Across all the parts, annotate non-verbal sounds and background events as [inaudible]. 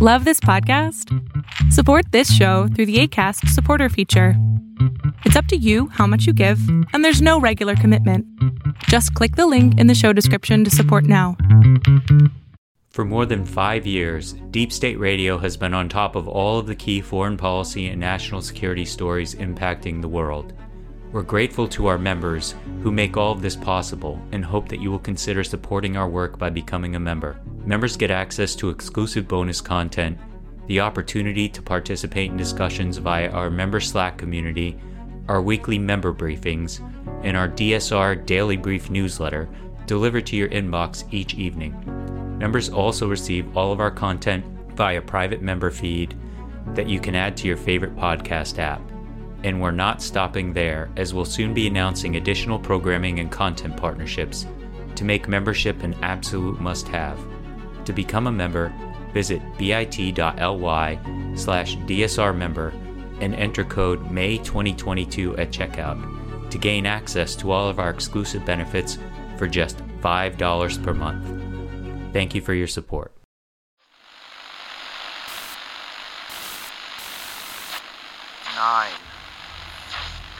Love this podcast? Support this show through the ACAST supporter feature. It's up to you how much you give, and there's no regular commitment. Just click the link in the show description to support now. For more than five years, Deep State Radio has been on top of all of the key foreign policy and national security stories impacting the world. We're grateful to our members who make all of this possible and hope that you will consider supporting our work by becoming a member. Members get access to exclusive bonus content, the opportunity to participate in discussions via our member Slack community, our weekly member briefings, and our DSR Daily Brief newsletter delivered to your inbox each evening. Members also receive all of our content via private member feed that you can add to your favorite podcast app. And we're not stopping there, as we'll soon be announcing additional programming and content partnerships to make membership an absolute must have. To become a member, visit bit.ly slash DSR member and enter code May2022 at checkout to gain access to all of our exclusive benefits for just $5 per month. Thank you for your support.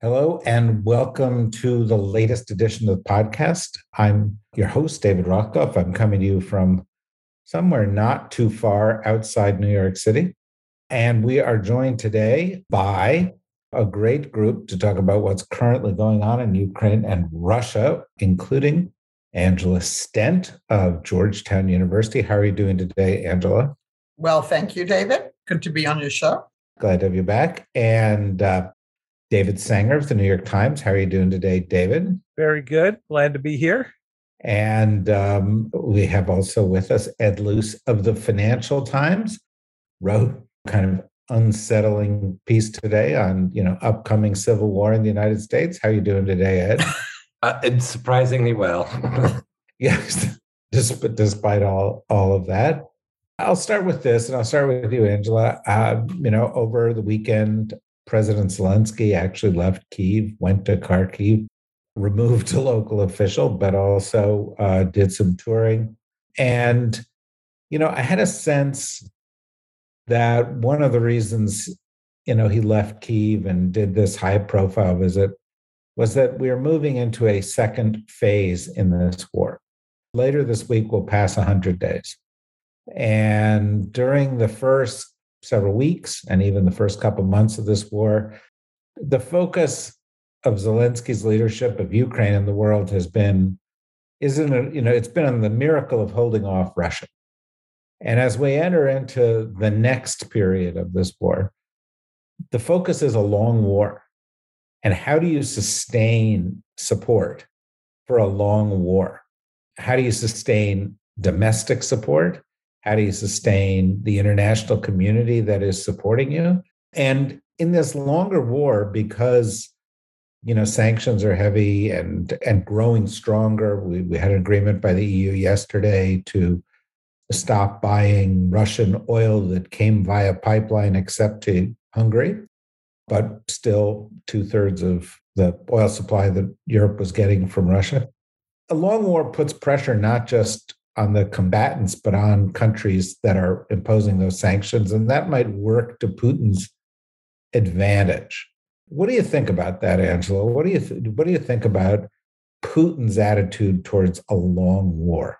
Hello, and welcome to the latest edition of the podcast. I'm your host, David Rothkopf. I'm coming to you from somewhere not too far outside New York City. And we are joined today by a great group to talk about what's currently going on in Ukraine and Russia, including Angela Stent of Georgetown University. How are you doing today, Angela? Well, thank you, David. Good to be on your show. Glad to have you back. And uh, David Sanger of the New York Times. How are you doing today, David? Very good. Glad to be here. And um, we have also with us Ed Luce of the Financial Times, wrote kind of unsettling piece today on you know upcoming civil war in the United States. How are you doing today, Ed? [laughs] uh, it's surprisingly well. [laughs] yes, despite, despite all all of that. I'll start with this, and I'll start with you, Angela. Uh, you know, over the weekend, President Zelensky actually left Kiev, went to Kharkiv, removed [laughs] a local official, but also uh, did some touring. And, you know, I had a sense that one of the reasons, you know, he left Kiev and did this high profile visit was that we are moving into a second phase in this war. Later this week, we'll pass 100 days. And during the first several weeks and even the first couple months of this war, the focus of Zelensky's leadership of Ukraine and the world has been, isn't it, you know, it's been on the miracle of holding off Russia. And as we enter into the next period of this war, the focus is a long war. And how do you sustain support for a long war? How do you sustain domestic support? How do you sustain the international community that is supporting you? And in this longer war, because you know sanctions are heavy and and growing stronger, we, we had an agreement by the EU yesterday to stop buying Russian oil that came via pipeline except to Hungary, but still two thirds of the oil supply that Europe was getting from Russia. A long war puts pressure not just on the combatants, but on countries that are imposing those sanctions. And that might work to Putin's advantage. What do you think about that, Angela? What do you th- what do you think about Putin's attitude towards a long war?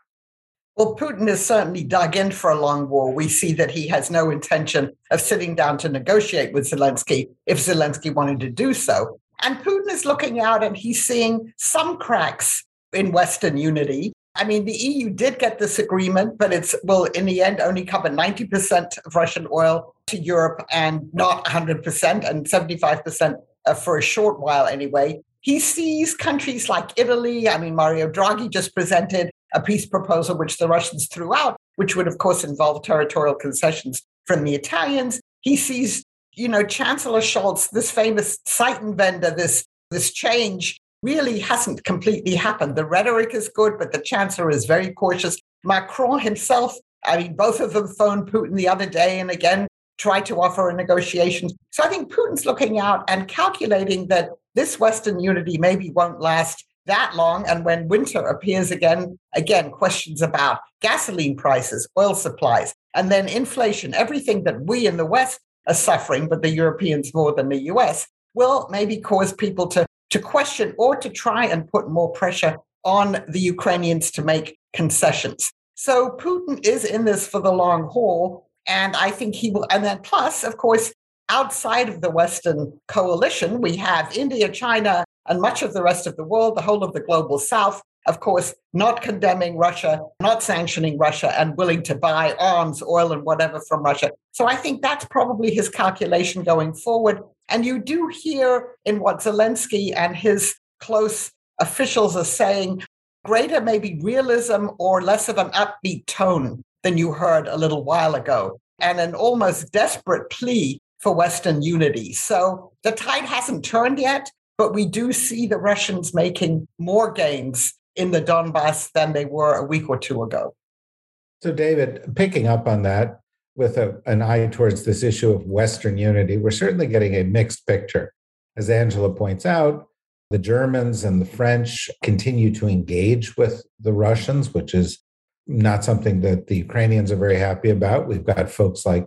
Well, Putin has certainly dug in for a long war. We see that he has no intention of sitting down to negotiate with Zelensky if Zelensky wanted to do so. And Putin is looking out and he's seeing some cracks in Western unity. I mean, the EU did get this agreement, but it's will in the end only cover 90% of Russian oil to Europe and not 100% and 75% uh, for a short while anyway. He sees countries like Italy. I mean, Mario Draghi just presented a peace proposal which the Russians threw out, which would, of course, involve territorial concessions from the Italians. he sees, you know, Chancellor Scholz, this famous Zeitenwende, this this change really hasn't completely happened. The rhetoric is good, but the chancellor is very cautious. Macron himself, I mean, both of them phoned Putin the other day and again tried to offer a negotiation. So I think Putin's looking out and calculating that this Western unity maybe won't last that long. And when winter appears again, again, questions about gasoline prices, oil supplies, and then inflation, everything that we in the West are suffering, but the Europeans more than the US, will maybe cause people to, to question or to try and put more pressure on the Ukrainians to make concessions. So Putin is in this for the long haul. And I think he will. And then, plus, of course, outside of the Western coalition, we have India, China, and much of the rest of the world, the whole of the global south, of course, not condemning Russia, not sanctioning Russia, and willing to buy arms, oil, and whatever from Russia. So I think that's probably his calculation going forward. And you do hear in what Zelensky and his close officials are saying greater maybe realism or less of an upbeat tone than you heard a little while ago, and an almost desperate plea for Western unity. So the tide hasn't turned yet, but we do see the Russians making more gains in the Donbass than they were a week or two ago. So, David, picking up on that with a, an eye towards this issue of Western unity, we're certainly getting a mixed picture. As Angela points out, the Germans and the French continue to engage with the Russians, which is not something that the Ukrainians are very happy about. We've got folks like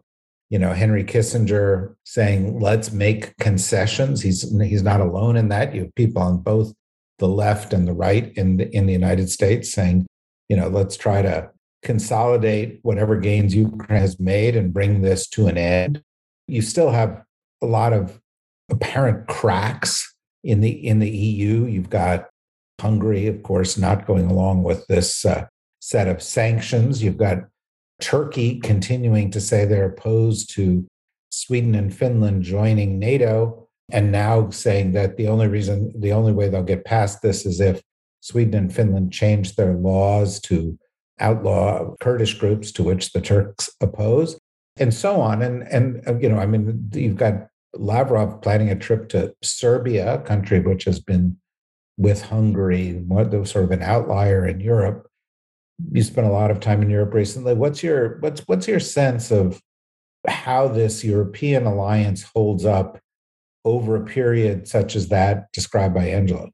you know Henry Kissinger saying let's make concessions. He's he's not alone in that. You have people on both the left and the right in the, in the United States saying, you know, let's try to consolidate whatever gains Ukraine has made and bring this to an end. You still have a lot of apparent cracks in the in the EU. You've got Hungary, of course, not going along with this uh, set of sanctions. You've got Turkey continuing to say they're opposed to Sweden and Finland joining NATO, and now saying that the only reason, the only way they'll get past this is if Sweden and Finland change their laws to outlaw Kurdish groups to which the Turks oppose, and so on. And and uh, you know, I mean, you've got Lavrov planning a trip to Serbia, a country which has been with Hungary, sort of an outlier in Europe, you spent a lot of time in Europe recently. What's your what's what's your sense of how this European alliance holds up over a period such as that described by Angela?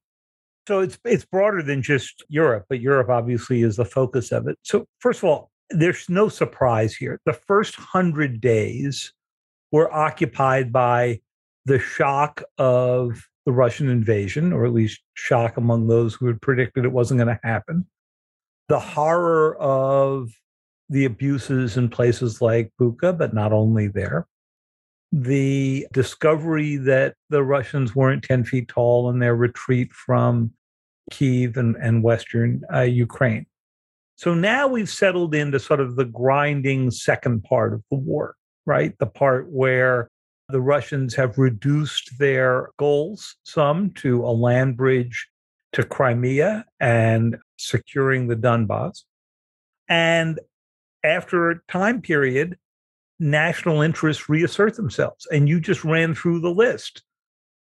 So it's it's broader than just Europe, but Europe obviously is the focus of it. So first of all, there's no surprise here. The first hundred days were occupied by the shock of the Russian invasion, or at least shock among those who had predicted it wasn't going to happen the horror of the abuses in places like Bucha, but not only there. The discovery that the Russians weren't 10 feet tall in their retreat from Kiev and, and Western uh, Ukraine. So now we've settled into sort of the grinding second part of the war, right? The part where the Russians have reduced their goals some to a land bridge to Crimea and securing the Donbass. And after a time period, national interests reassert themselves. And you just ran through the list.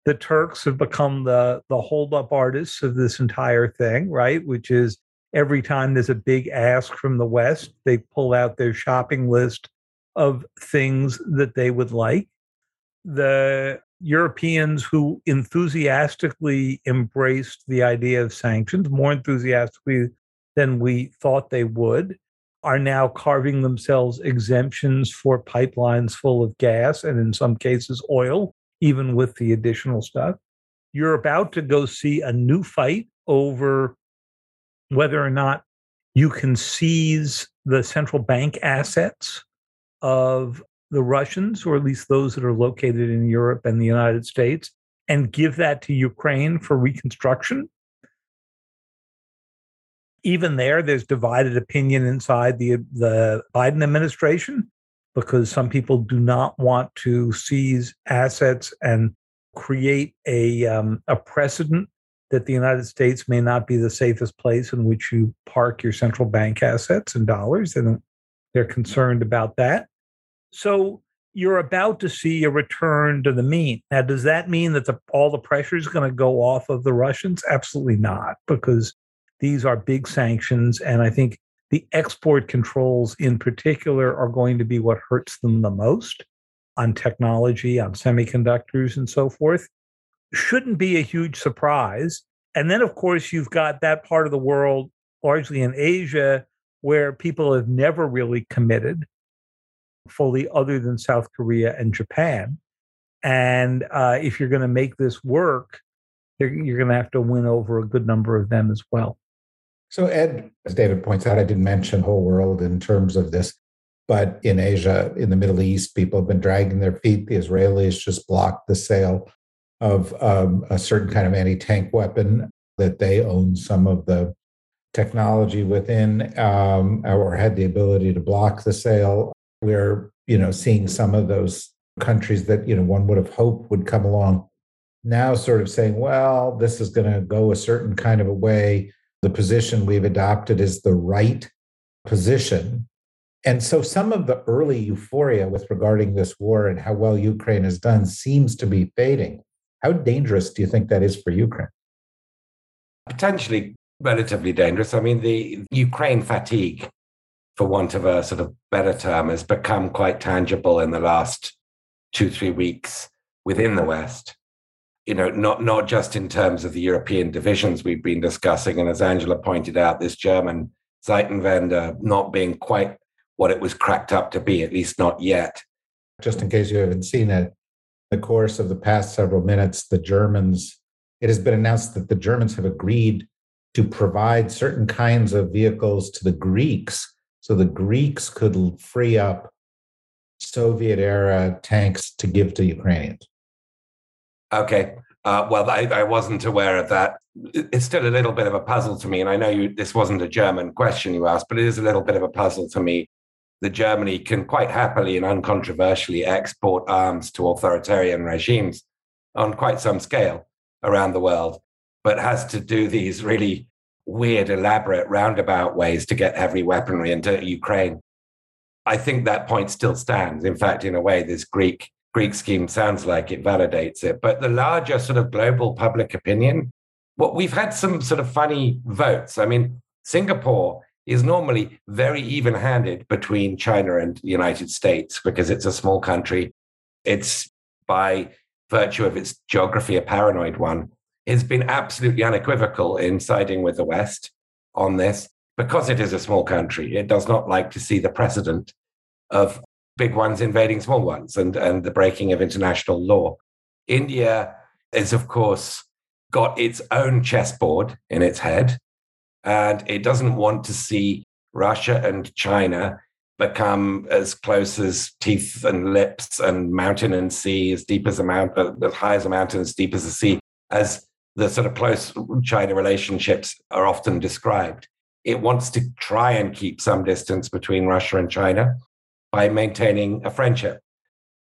The Turks have become the, the hold-up artists of this entire thing, right? Which is every time there's a big ask from the West, they pull out their shopping list of things that they would like. The Europeans who enthusiastically embraced the idea of sanctions, more enthusiastically than we thought they would, are now carving themselves exemptions for pipelines full of gas and, in some cases, oil, even with the additional stuff. You're about to go see a new fight over whether or not you can seize the central bank assets of the Russians, or at least those that are located in Europe and the United States, and give that to Ukraine for reconstruction. Even there, there's divided opinion inside the, the Biden administration because some people do not want to seize assets and create a, um, a precedent that the United States may not be the safest place in which you park your central bank assets and dollars. And they're concerned about that. So you're about to see a return to the mean. Now, does that mean that the, all the pressure is going to go off of the Russians? Absolutely not, because these are big sanctions. And I think the export controls in particular are going to be what hurts them the most on technology, on semiconductors, and so forth. Shouldn't be a huge surprise. And then, of course, you've got that part of the world, largely in Asia, where people have never really committed fully other than South Korea and Japan. And uh, if you're going to make this work, you're going to have to win over a good number of them as well. So, Ed, as David points out, I didn't mention whole world in terms of this, but in Asia, in the Middle East, people have been dragging their feet. The Israelis just blocked the sale of um, a certain kind of anti tank weapon that they own some of the technology within um, or had the ability to block the sale we're you know seeing some of those countries that you know one would have hoped would come along now sort of saying well this is going to go a certain kind of a way the position we've adopted is the right position. And so some of the early euphoria with regarding this war and how well ukraine has done seems to be fading. How dangerous do you think that is for ukraine? Potentially relatively dangerous. I mean the ukraine fatigue for want of a sort of better term, has become quite tangible in the last two, three weeks within the West. You know, not not just in terms of the European divisions we've been discussing, and as Angela pointed out, this German Zeitenwende not being quite what it was cracked up to be, at least not yet. Just in case you haven't seen it, the course of the past several minutes, the Germans, it has been announced that the Germans have agreed to provide certain kinds of vehicles to the Greeks so the Greeks could free up Soviet era tanks to give to Ukrainians. Okay. Uh, well, I, I, wasn't aware of that. It's still a little bit of a puzzle to me. And I know you, this wasn't a German question you asked, but it is a little bit of a puzzle to me that Germany can quite happily and uncontroversially export arms to authoritarian regimes on quite some scale around the world, but has to do these really weird, elaborate, roundabout ways to get heavy weaponry into Ukraine. I think that point still stands. In fact, in a way, this Greek Greek scheme sounds like it validates it. But the larger sort of global public opinion, what we've had some sort of funny votes. I mean, Singapore is normally very even-handed between China and the United States because it's a small country. It's by virtue of its geography a paranoid one has been absolutely unequivocal in siding with the West on this because it is a small country. It does not like to see the precedent of big ones invading small ones and, and the breaking of international law. India is, of course, got its own chessboard in its head, and it doesn't want to see Russia and China become as close as teeth and lips and mountain and sea, as deep as a mountain, uh, as high as a mountain, as deep as a sea, as the sort of close China relationships are often described. It wants to try and keep some distance between Russia and China by maintaining a friendship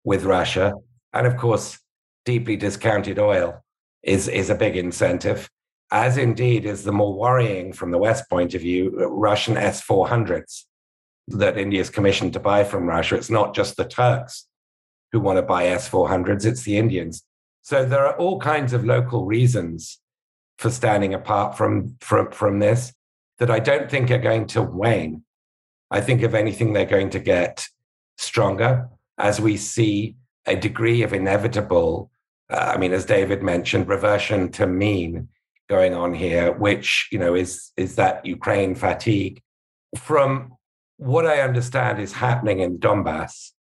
with Russia. And of course, deeply discounted oil is, is a big incentive, as indeed is the more worrying from the West point of view, Russian S 400s that India is commissioned to buy from Russia. It's not just the Turks who want to buy S 400s, it's the Indians. So there are all kinds of local reasons for standing apart from, from, from this that I don't think are going to wane. I think, if anything, they're going to get stronger as we see a degree of inevitable, uh, I mean, as David mentioned, reversion to mean going on here, which, you know, is, is that Ukraine fatigue. From what I understand is happening in Donbass,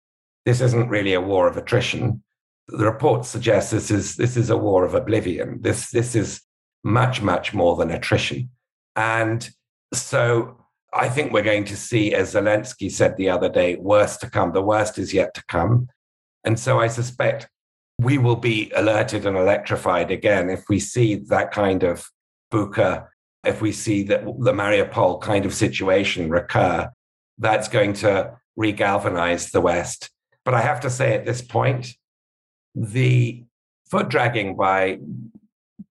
this isn't really a war of attrition the report suggests this is this is a war of oblivion. This this is much much more than attrition, and so I think we're going to see, as Zelensky said the other day, worse to come. The worst is yet to come, and so I suspect we will be alerted and electrified again if we see that kind of Bucha, if we see that the Mariupol kind of situation recur. That's going to regalvanize the West. But I have to say at this point, the foot dragging by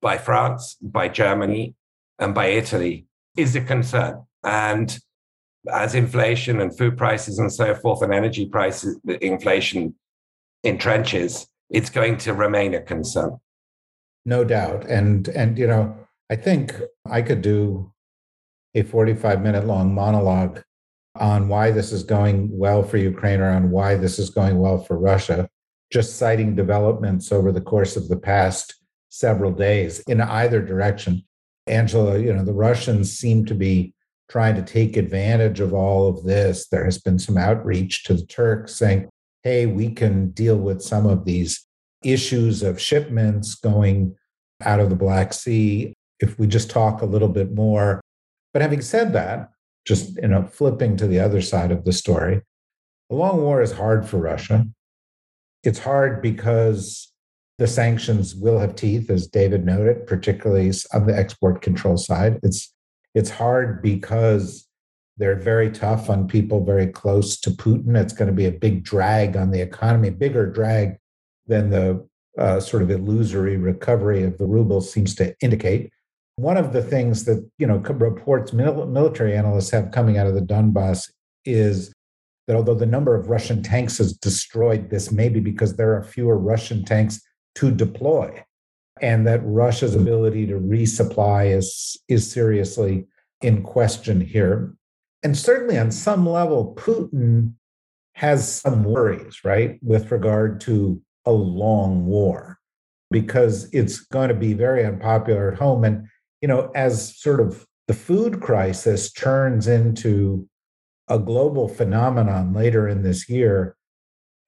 by France, by Germany, and by Italy is a concern. And as inflation and food prices and so forth, and energy prices, inflation entrenches, it's going to remain a concern. No doubt. And and you know, I think I could do a 45 minute long monologue on why this is going well for Ukraine or on why this is going well for Russia, just citing developments over the course of the past several days in either direction. Angela, you know, the Russians seem to be trying to take advantage of all of this. There has been some outreach to the Turks saying, hey, we can deal with some of these issues of shipments going out of the Black Sea if we just talk a little bit more. But having said that, just you know, flipping to the other side of the story, a long war is hard for Russia. It's hard because the sanctions will have teeth, as David noted, particularly on the export control side. It's it's hard because they're very tough on people very close to Putin. It's going to be a big drag on the economy, bigger drag than the uh, sort of illusory recovery of the ruble seems to indicate. One of the things that you know reports military analysts have coming out of the Donbass is that although the number of Russian tanks is destroyed, this may be because there are fewer Russian tanks to deploy, and that Russia's ability to resupply is is seriously in question here. And certainly on some level, Putin has some worries, right, with regard to a long war, because it's going to be very unpopular at home. And, you know, as sort of the food crisis turns into a global phenomenon later in this year,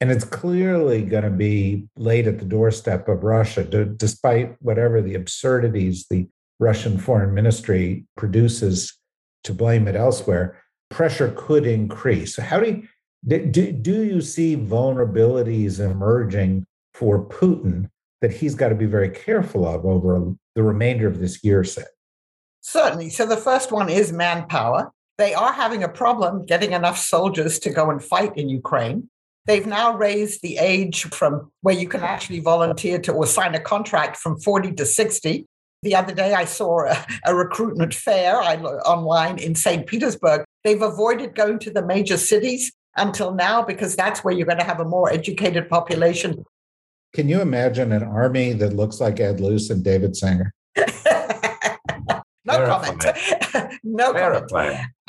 and it's clearly going to be laid at the doorstep of Russia, despite whatever the absurdities the Russian foreign ministry produces to blame it elsewhere pressure could increase. So how do you, do, do you see vulnerabilities emerging for Putin that he's got to be very careful of over the remainder of this year set? Certainly. So the first one is manpower. They are having a problem getting enough soldiers to go and fight in Ukraine. They've now raised the age from where you can actually volunteer to or sign a contract from 40 to 60. The other day, I saw a, a recruitment fair online in St. Petersburg. They've avoided going to the major cities until now because that's where you're going to have a more educated population. Can you imagine an army that looks like Ed Luce and David Sanger? [laughs] no comment. [laughs] no comment.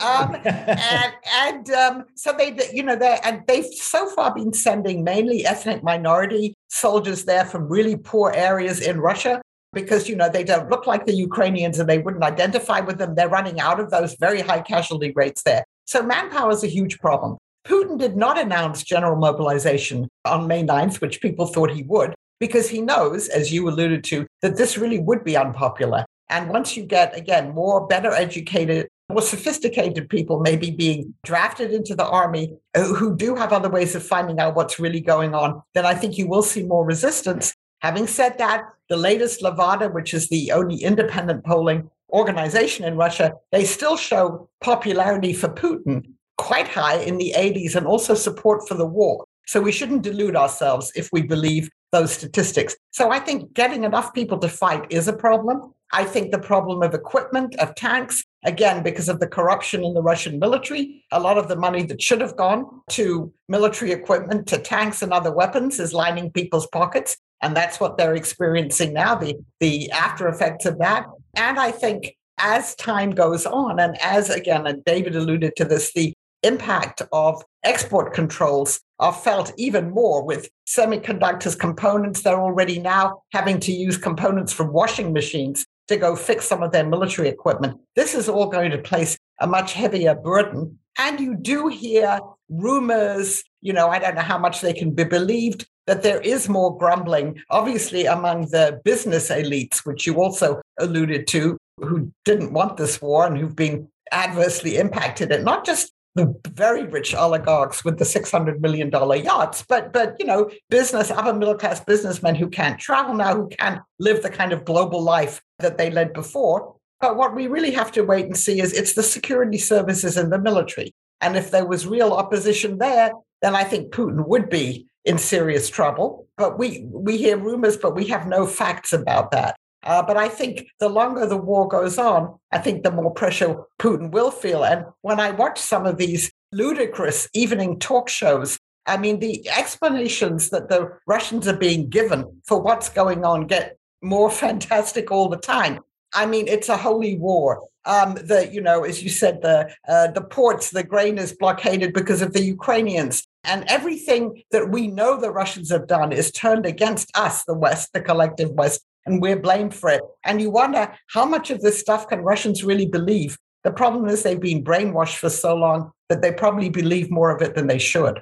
Um, [laughs] and and um, so they, you know, they and they've so far been sending mainly ethnic minority soldiers there from really poor areas in Russia because you know they don't look like the Ukrainians and they wouldn't identify with them. They're running out of those very high casualty rates there. So manpower is a huge problem. Putin did not announce general mobilization on May 9th, which people thought he would, because he knows, as you alluded to, that this really would be unpopular. And once you get, again, more better educated, more sophisticated people maybe being drafted into the army uh, who do have other ways of finding out what's really going on, then I think you will see more resistance. Having said that, the latest Levada, which is the only independent polling organization in Russia, they still show popularity for Putin quite high in the 80s and also support for the war. So we shouldn't delude ourselves if we believe those statistics. So I think getting enough people to fight is a problem. I think the problem of equipment, of tanks, again, because of the corruption in the Russian military, a lot of the money that should have gone to military equipment, to tanks and other weapons is lining people's pockets. And that's what they're experiencing now, the, the after effects of that. And I think as time goes on, and as again, and David alluded to this, the impact of export controls are felt even more with semiconductors components. They're already now having to use components from washing machines to go fix some of their military equipment. This is all going to place a much heavier burden. And you do hear rumors, you know, I don't know how much they can be believed, that there is more grumbling, obviously, among the business elites, which you also alluded to, who didn't want this war and who've been adversely impacted. And not just the very rich oligarchs with the $600 million yachts, but, but, you know, business, upper middle class businessmen who can't travel now, who can't live the kind of global life that they led before. But what we really have to wait and see is it's the security services and the military. And if there was real opposition there, then I think Putin would be in serious trouble. But we we hear rumors, but we have no facts about that. Uh, but I think the longer the war goes on, I think the more pressure Putin will feel. And when I watch some of these ludicrous evening talk shows I mean, the explanations that the Russians are being given for what's going on get more [laughs] fantastic all the time. I mean, it's a holy war. Um, the you know, as you said, the uh, the ports, the grain is blockaded because of the Ukrainians, and everything that we know the Russians have done is turned against us, the West, the collective West, and we're blamed for it. And you wonder how much of this stuff can Russians really believe? The problem is they've been brainwashed for so long that they probably believe more of it than they should.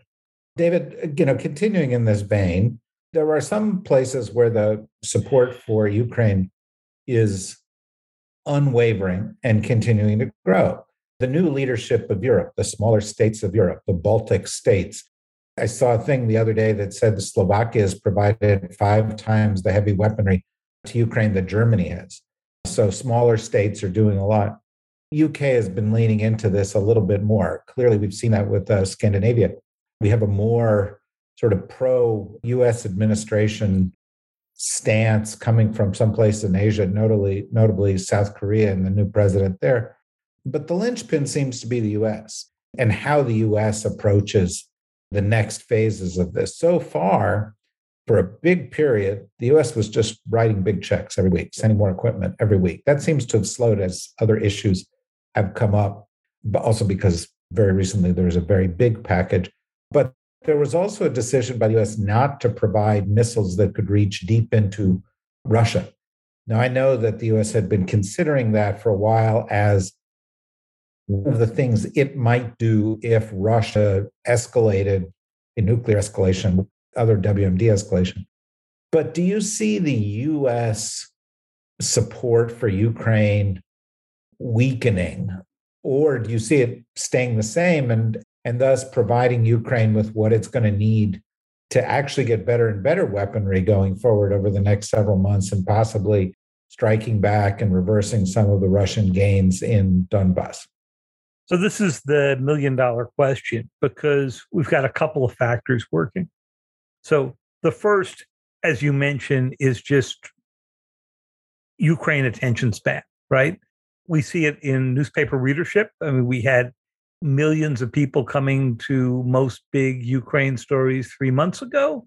David, you know, continuing in this vein, there are some places where the support for Ukraine is unwavering and continuing to grow. The new leadership of Europe, the smaller states of Europe, the Baltic states. I saw a thing the other day that said Slovakia has provided five times the heavy weaponry to Ukraine that Germany has. So smaller states are doing a lot. UK has been leaning into this a little bit more. Clearly, we've seen that with uh, Scandinavia. We have a more sort of pro US administration stance coming from someplace in Asia, notably, notably South Korea and the new president there. But the linchpin seems to be the US and how the US approaches the next phases of this. So far, for a big period, the US was just writing big checks every week, sending more equipment every week. That seems to have slowed as other issues have come up, but also because very recently there was a very big package. But there was also a decision by the US not to provide missiles that could reach deep into Russia. Now, I know that the US had been considering that for a while as one of the things it might do if Russia escalated a nuclear escalation, other WMD escalation. But do you see the US support for Ukraine weakening, or do you see it staying the same and and thus providing Ukraine with what it's going to need to actually get better and better weaponry going forward over the next several months and possibly striking back and reversing some of the Russian gains in Donbass? So, this is the million dollar question because we've got a couple of factors working. So, the first, as you mentioned, is just Ukraine attention span, right? We see it in newspaper readership. I mean, we had millions of people coming to most big Ukraine stories three months ago,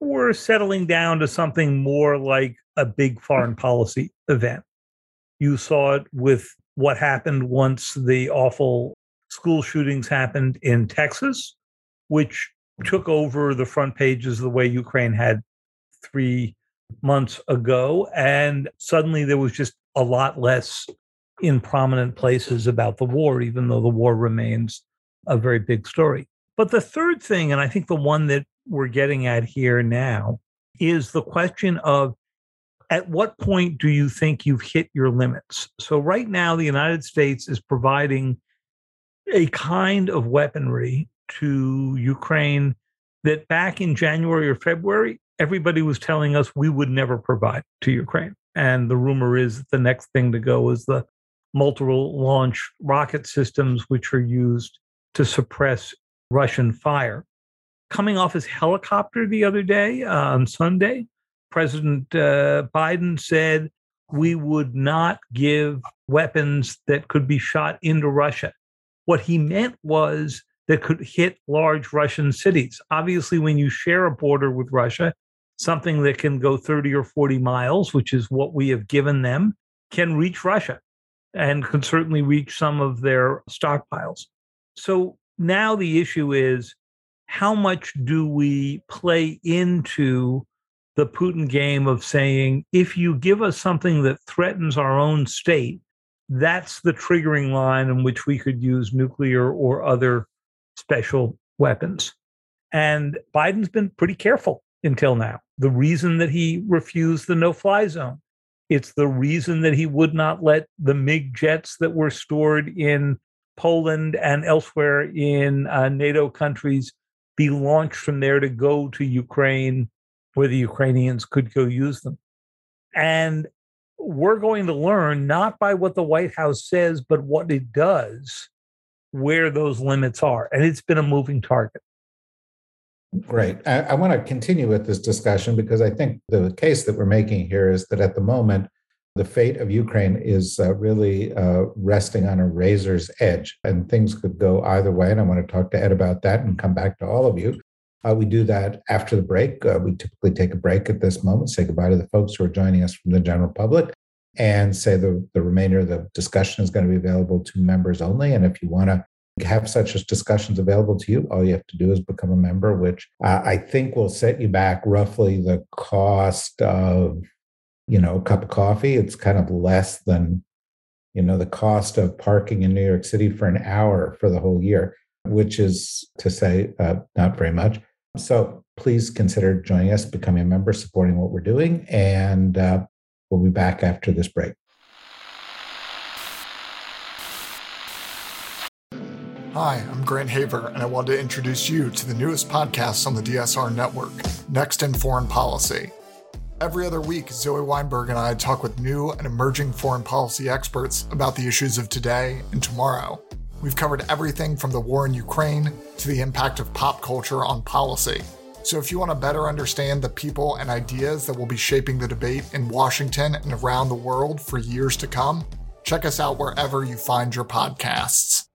we're settling down to something more like a big foreign policy event. You saw it with what happened once the awful school shootings happened in Texas, which took over the front pages the way Ukraine had three months ago. And suddenly there was just a lot less in prominent places about the war, even though the war remains a very big story. But the third thing, and I think the one that we're getting at here now, is the question of at what point do you think you've hit your limits? So, right now, the United States is providing a kind of weaponry to Ukraine that back in January or February, everybody was telling us we would never provide to Ukraine. And the rumor is the next thing to go is the multiple launch rocket systems, which are used to suppress Russian fire. Coming off his helicopter the other day uh, on Sunday, President uh, Biden said we would not give weapons that could be shot into Russia. What he meant was that could hit large Russian cities. Obviously, when you share a border with Russia, something that can go 30 or 40 miles, which is what we have given them, can reach Russia and can certainly reach some of their stockpiles. So now the issue is how much do we play into the Putin game of saying, if you give us something that threatens our own state, that's the triggering line in which we could use nuclear or other special weapons. And Biden's been pretty careful until now. The reason that he refused the no fly zone it's the reason that he would not let the MiG jets that were stored in Poland and elsewhere in uh, NATO countries be launched from there to go to Ukraine, where the Ukrainians could go use them. And we're going to learn not by what the White House says, but what it does, where those limits are. And it's been a moving target. Great. I, I, want to continue with this discussion because I think the case that we're making here is that at the moment, the fate of Ukraine is uh, really uh, resting on a razor's edge, and things could go either way. And I want to talk to Ed about that and come back to all of you. Uh, we do that after the break. Uh, we typically take a break at this moment, say goodbye to the folks who are joining us from the general public, and say the, the remainder of the discussion is going to be available to members only. And if you want to have such discussions available to you, all you have to do is become a member, which uh, I think will set you back roughly the cost of, you know, a cup of coffee. It's kind of less than, you know, the cost of parking in New York City for an hour for the whole year, which is to say, uh, not very much. So please consider joining us, becoming a member, supporting what we're doing, and uh, we'll be back after this break. Hi, I'm Grant Haver, and I wanted to introduce you to the newest podcast on the DSR network, Next in Foreign Policy. Every other week, Zoe Weinberg and I talk with new and emerging foreign policy experts about the issues of today and tomorrow. We've covered everything from the war in Ukraine to the impact of pop culture on policy. So, if you want to better understand the people and ideas that will be shaping the debate in Washington and around the world for years to come, check us out wherever you find your podcasts.